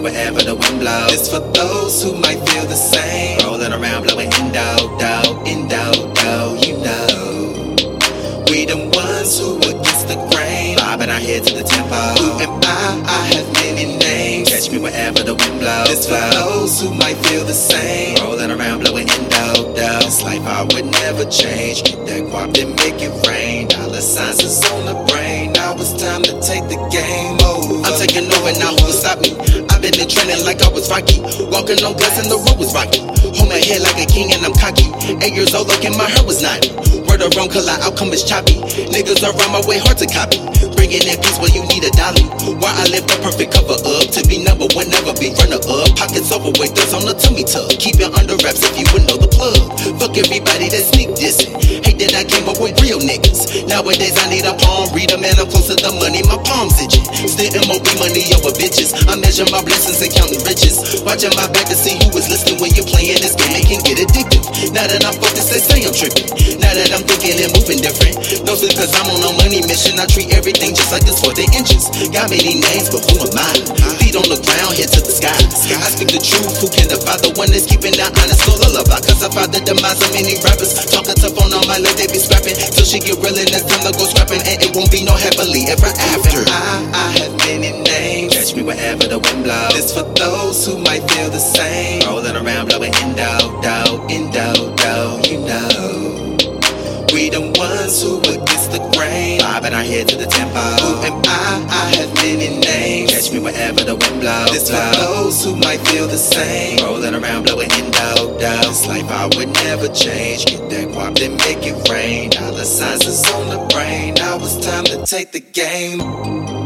wherever the wind blows. This for those who might feel the same. Rolling around, blowing indo, do, indo, do, you know. We the ones who against the grain. Bobbing our head to the tempo. Who am I? I have many names. Catch me wherever the wind blows. This for those who might feel the same. Rolling around, blowing indo, do. This life I would never change. Get that guap, then make it rain. Dollar signs is on the brain. Now it's time to take the game over. I'm taking over now, who will stop me? In training like I was Rocky. Walking on glass and the road was rocky. Hold my head like a king and I'm cocky. Eight years old, looking my hair was naughty. Word wrong, color outcome is choppy. Niggas around my way, hard to copy. Bringing in peace where you need a dolly. Why I live the perfect cover up. To be number one, never be runner up. Pockets overweight, those on the tummy tuck. Keep it under wraps if you would know the plug. Fuck everybody that sneak dissing. That I came up with real niggas. Nowadays I need a palm reader, man. I'm close to the money, my palms itching. Still MOB money over bitches. I measure my blessings and counting riches. Watching my back to see who is listening when you're playing this game. It can get addictive. Now that I'm focused, they say I'm tripping. Now that I'm thinking and moving different. No, cause I'm on a money mission. I treat everything just like it's for the inches. Got many names, but who am I? Feet on the ground, head to the sky. I speak the truth, who can defy the one that's keeping that honest soul alive? Cause I find the demise of many rappers. Talking tough on all my love, they be scrapping. Till she get real and it's time to go scrapping. And it won't be no happily ever after. I, I have many names. Catch me wherever the wind blows. This for those who might feel the same. Rolling around, blowing indo, do, indo, do, you know. We the ones who against the grain. Bobbing our head to the tempo. Who am I? I have many names. Me wherever the wind blows. This for those who might feel the same. Rolling around, blowing indo, do. This life I would never change. Get that guap, then make it rain. Dollar signs is on the brain. Now it's time to take the game.